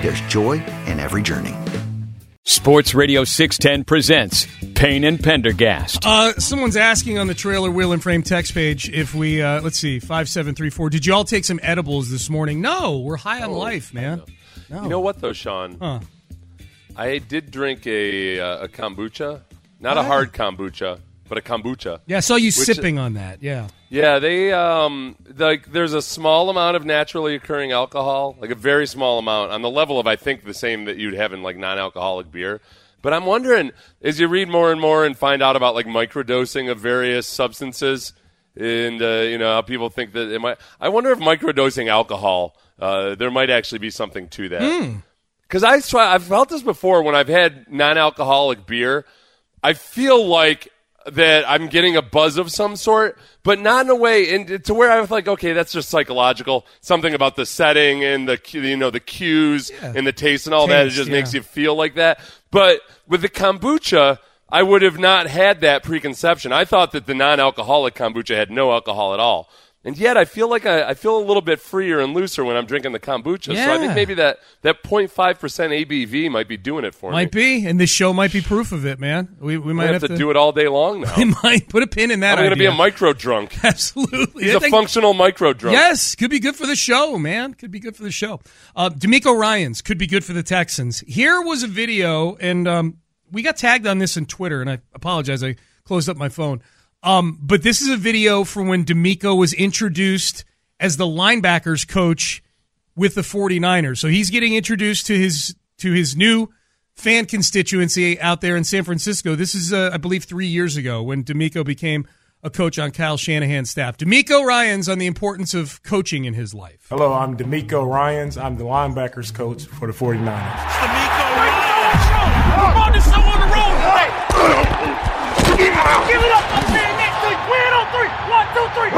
there's joy in every journey. Sports Radio 610 presents Payne and Pendergast. Uh, someone's asking on the trailer wheel and frame text page if we, uh, let's see, 5734. Did you all take some edibles this morning? No, we're high on Oh, life, man. No. You know what though, Sean? Huh. I did drink a uh, a kombucha, not a Ah. hard kombucha, but a kombucha. Yeah, I saw you sipping on that. Yeah. Yeah, they um like there's a small amount of naturally occurring alcohol, like a very small amount, on the level of I think the same that you'd have in like non-alcoholic beer. But I'm wondering, as you read more and more and find out about like microdosing of various substances, and uh, you know how people think that it might. I wonder if microdosing alcohol, uh, there might actually be something to that. Because I try, I've felt this before when I've had non-alcoholic beer. I feel like that I'm getting a buzz of some sort, but not in a way and to where I was like, okay, that's just psychological. Something about the setting and the you know the cues and the taste and all that. It just yeah. makes you feel like that. But with the kombucha. I would have not had that preconception. I thought that the non-alcoholic kombucha had no alcohol at all. And yet I feel like I, I feel a little bit freer and looser when I'm drinking the kombucha. So I think maybe that, that 0.5% ABV might be doing it for Might me. Might be, and this show might be proof of it, man. We, we might have, to, do it all day long now. We might put a pin in that I'm going to be a micro drunk. Absolutely. He's I a think- functional micro drunk. Yes, could be good for the show, man. Could be good for the show. Uh, DeMeco Ryans could be good for the Texans. Here was a video, and um, we got tagged on this on Twitter, and I apologize. I closed up my phone. Um, but this is a video from when DeMeco was introduced as the linebackers coach with the 49ers. So he's getting introduced to his to his new fan constituency out there in San Francisco. This is, uh, I believe, three years ago when DeMeco became a coach on Kyle Shanahan's staff. DeMeco Ryans on the importance of coaching in his life. Hello, I'm DeMeco Ryans. I'm the linebackers coach for the 49ers. Come on, this show on the road. Give it up. I'm saying next three. Win on three. One, two, three.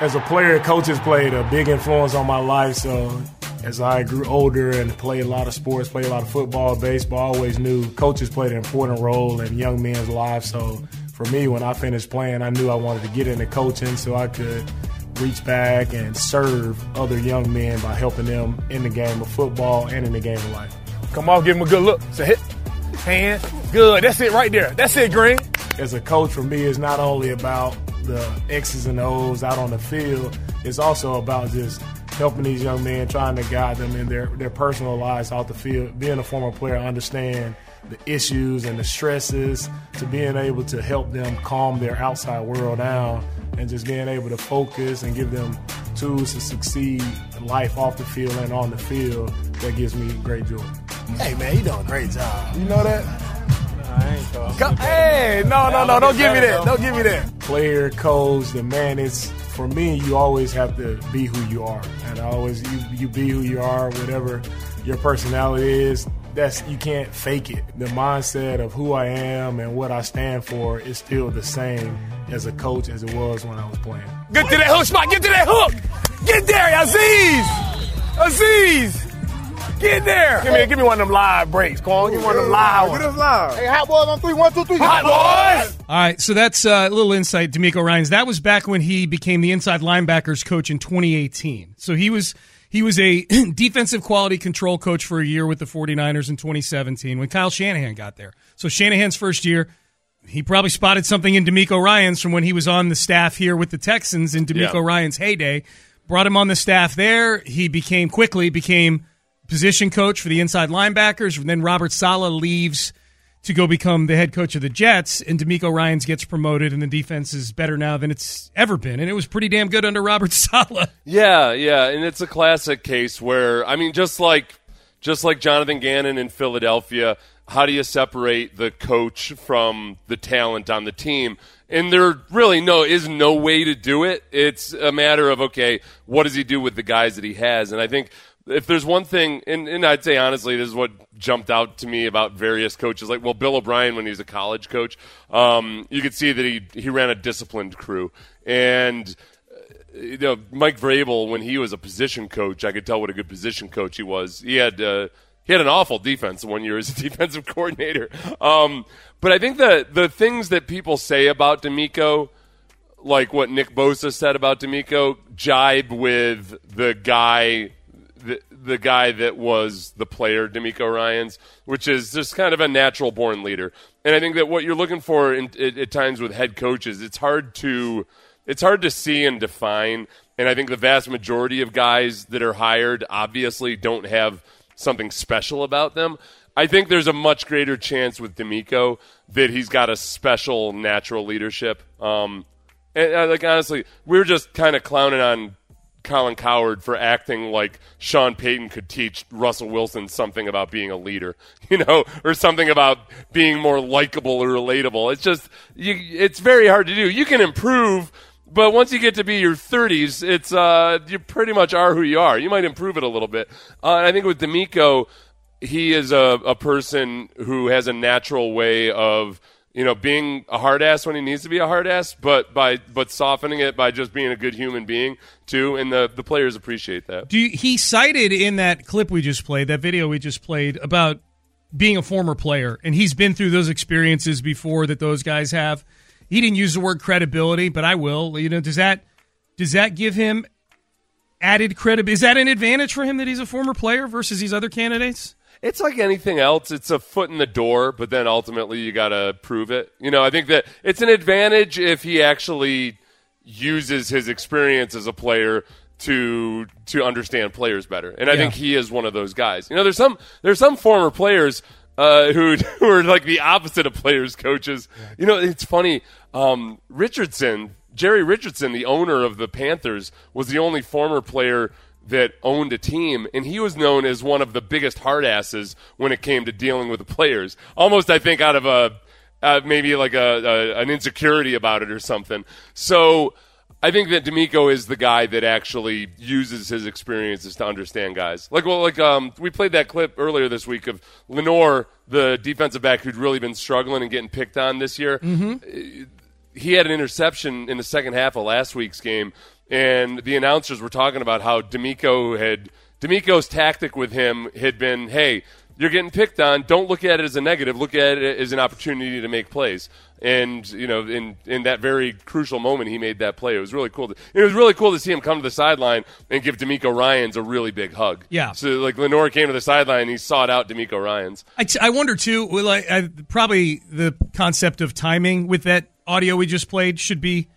As a player, coaches played a big influence on my life. So as I grew older and played a lot of sports, played a lot of football, baseball, I always knew coaches played an important role in young men's lives. So for me, when I finished playing, I knew I wanted to get into coaching so I could reach back and serve other young men by helping them in the game of football and in the game of life. Come on, give him a good look. It's a hit. Hand. Good. That's it right there. That's it, Green. as a coach for me is not only about the X's and O's out on the field, it's also about just helping these young men, trying to guide them in their, their personal lives out the field. Being a former player, I understand the issues and the stresses to being able to help them calm their outside world down and just being able to focus and give them tools to succeed in life off the field and on the field. That gives me great joy. Hey, man, you doing a great job. You know that? Hey, no, no, no. Don't give me that. Don't give me that. player, coach, the man. It's for me. You always have to be who you are, and I always you you be who you are, whatever your personality is. That's you can't fake it. The mindset of who I am and what I stand for is still the same as a coach as it was when I was playing. Get to that hook spot. Get to that hook. Get there, Azeez. Azeez. Get there. Give me, give me one of them live breaks. Come on, give me one of them live ones. Hey, hot boys on three. One, two, three. Hot boys. All right, so that's uh, a little insight, DeMeco Ryans. That was back when he became the inside linebackers coach in 2018. So he was he was a defensive quality control coach for a year with the 49ers in 2017 when Kyle Shanahan got there. So Shanahan's first year, he probably spotted something in DeMeco Ryans from when he was on the staff here with the Texans in DeMeco Yeah. Ryan's heyday. Brought him on the staff there. He became quickly became position coach for the inside linebackers. And then Robert Saleh leaves to go become the head coach of the Jets, and DeMeco Ryans gets promoted, and the defense is better now than it's ever been, and it was pretty damn good under Robert Saleh. Yeah, yeah, and it's a classic case where I mean, just like just like Jonathan Gannon in Philadelphia, how do you separate the coach from the talent on the team? And there really no is no way to do it. It's a matter of okay, what does he do with the guys that he has? And I think if there's one thing, and, and I'd say honestly, this is what jumped out to me about various coaches. Like, well, Bill O'Brien, when he was a college coach, um, you could see that he he ran a disciplined crew, and uh, you know Mike Vrabel, when he was a position coach, I could tell what a good position coach he was. He had. Uh, he had an awful defense one year as a defensive coordinator. Um, but I think the the things that people say about DeMeco, like what Nick Bosa said about DeMeco, jibe with the guy the, the guy that was the player, DeMeco Ryans, which is just kind of a natural born leader. And I think that what you're looking for in, at, at times with head coaches, it's hard to it's hard to see and define. And I think the vast majority of guys that are hired obviously don't have something special about them. I think there's a much greater chance with DeMeco that he's got a special natural leadership. Um, and, uh, like honestly, we were just kind of clowning on Colin Cowherd for acting like Sean Payton could teach Russell Wilson something about being a leader, you know, or something about being more likable or relatable. It's just, you, it's very hard to do. You can improve, but once you get to be your 30s, it's uh, you pretty much are who you are. You might improve it a little bit. Uh, and I think with DeMeco, he is a, a person who has a natural way of – you know, being a hard ass when he needs to be a hard ass, but by but softening it by just being a good human being too, and the the players appreciate that. Do you, he cited in that clip we just played, that video we just played about being a former player, and he's been through those experiences before that those guys have. He didn't use the word credibility, but I will. You know, does that does that give him added credibility? Is that an advantage for him that he's a former player versus these other candidates? It's like anything else. It's a foot in the door, but then ultimately you got to prove it. You know, I think that it's an advantage if he actually uses his experience as a player to to understand players better. And I yeah. think he is one of those guys. You know, there's some there's some former players uh, who who are like the opposite of players coaches. You know, it's funny. Um, Richardson, Jerry Richardson, the owner of the Panthers, was the only former player that owned a team, and he was known as one of the biggest hardasses when it came to dealing with the players. Almost, I think, out of a uh, maybe like a, a, an insecurity about it or something. So. I think that DeMeco is the guy that actually uses his experiences to understand guys. Like, well, like um, we played that clip earlier this week of Lenoir, the defensive back who'd really been struggling and getting picked on this year. Mm-hmm. He had an interception in the second half of last week's game and the announcers were talking about how DeMeco had DeMeco's tactic with him had been, hey, you're getting picked on. Don't look at it as a negative. Look at it as an opportunity to make plays. And you know, in in that very crucial moment, he made that play. It was really cool. To, it was really cool to see him come to the sideline and give DeMeco Ryans a really big hug. Yeah. So like Lenoir came to the sideline, and he sought out DeMeco Ryans. I, t- I wonder too. Like, I, probably the concept of timing with that audio we just played should be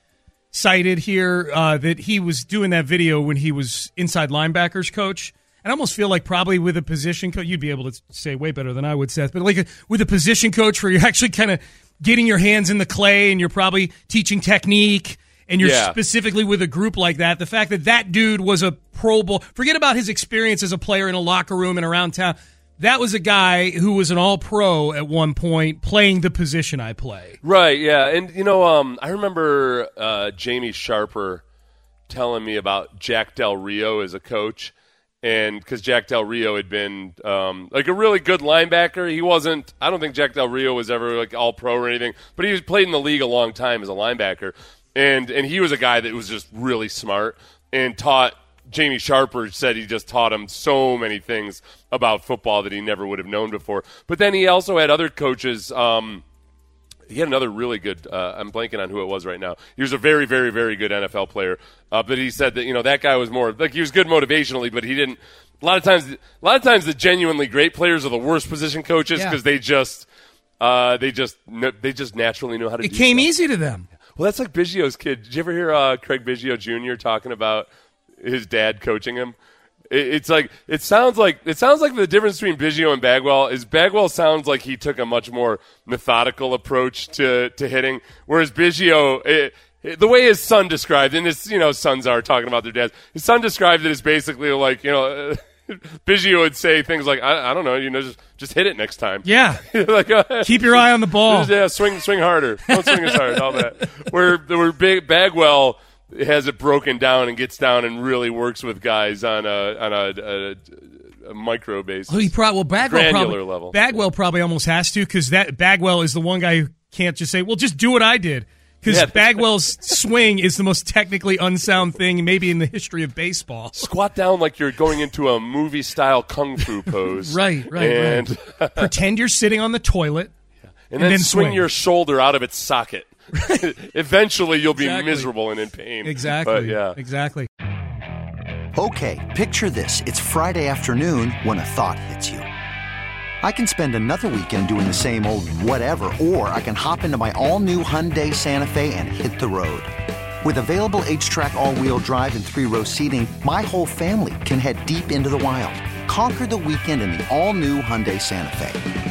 cited here uh, that he was doing that video when he was inside linebackers coach. And I almost feel like probably with a position coach, you'd be able to say way better than I would, Seth. But like a, with a position coach where you're actually kind of getting your hands in the clay and you're probably teaching technique and you're yeah. specifically with a group like that, the fact that that dude was a Pro Bowl, forget about his experience as a player in a locker room and around town that was a guy who was an all pro at one point playing the position I play. Right, yeah. And, you know, um, I remember uh, Jamie Sharper telling me about Jack Del Rio as a coach. And because Jack Del Rio had been um, like a really good linebacker, he wasn't. I don't think Jack Del Rio was ever like all pro or anything, but he was played in the league a long time as a linebacker, and and he was a guy that was just really smart and taught Jamie Sharper said he just taught him so many things about football that he never would have known before. But then he also had other coaches. Um, he had another really good. Uh, I'm blanking on who it was right now. He was a very, very, very good NFL player. Uh, but he said that you know that guy was more like he was good motivationally, but he didn't. A lot of times, a lot of times, the genuinely great players are the worst position coaches because yeah. they just, uh, they just, they just naturally know how to. Do it It came stuff. easy to them. Well, that's like Biggio's kid. Did you ever hear uh, Craig Biggio Jr. talking about his dad coaching him. It, it's like it sounds like it sounds like the difference between Biggio and Bagwell is Bagwell sounds like he took a much more methodical approach to to hitting, whereas Biggio. It, the way his son described, and his you know sons are talking about their dads. His son described it as basically like you know, Biggio would say things like, I, I, don't know, you know, just just hit it next time. Yeah, like uh, keep your eye on the ball. Just, yeah, swing swing harder. Don't swing as hard. All that. Where where big Bagwell has it broken down and gets down and really works with guys on a on a, a, a micro basis. Well, he probably well Bagwell probably level. Bagwell probably almost has to because that Bagwell is the one guy who can't just say, "Well, just do what I did." Because Yeah. Bagwell's swing is the most technically unsound thing maybe in the history of baseball. Squat down like you're going into a movie style kung fu pose. Right, right, and, right. Pretend you're sitting on the toilet. Yeah, And, then, then swing, swing. your shoulder out of its socket. Eventually, you'll be Exactly. miserable and in pain. Exactly. But yeah. Exactly. Okay, picture this. It's Friday afternoon when a thought hits you. I can spend another weekend doing the same old whatever, or I can hop into my all new Hyundai Santa Fe and hit the road. With available HTRAC, all wheel drive, and three row seating, my whole family can head deep into the wild. Conquer the weekend in the all new Hyundai Santa Fe.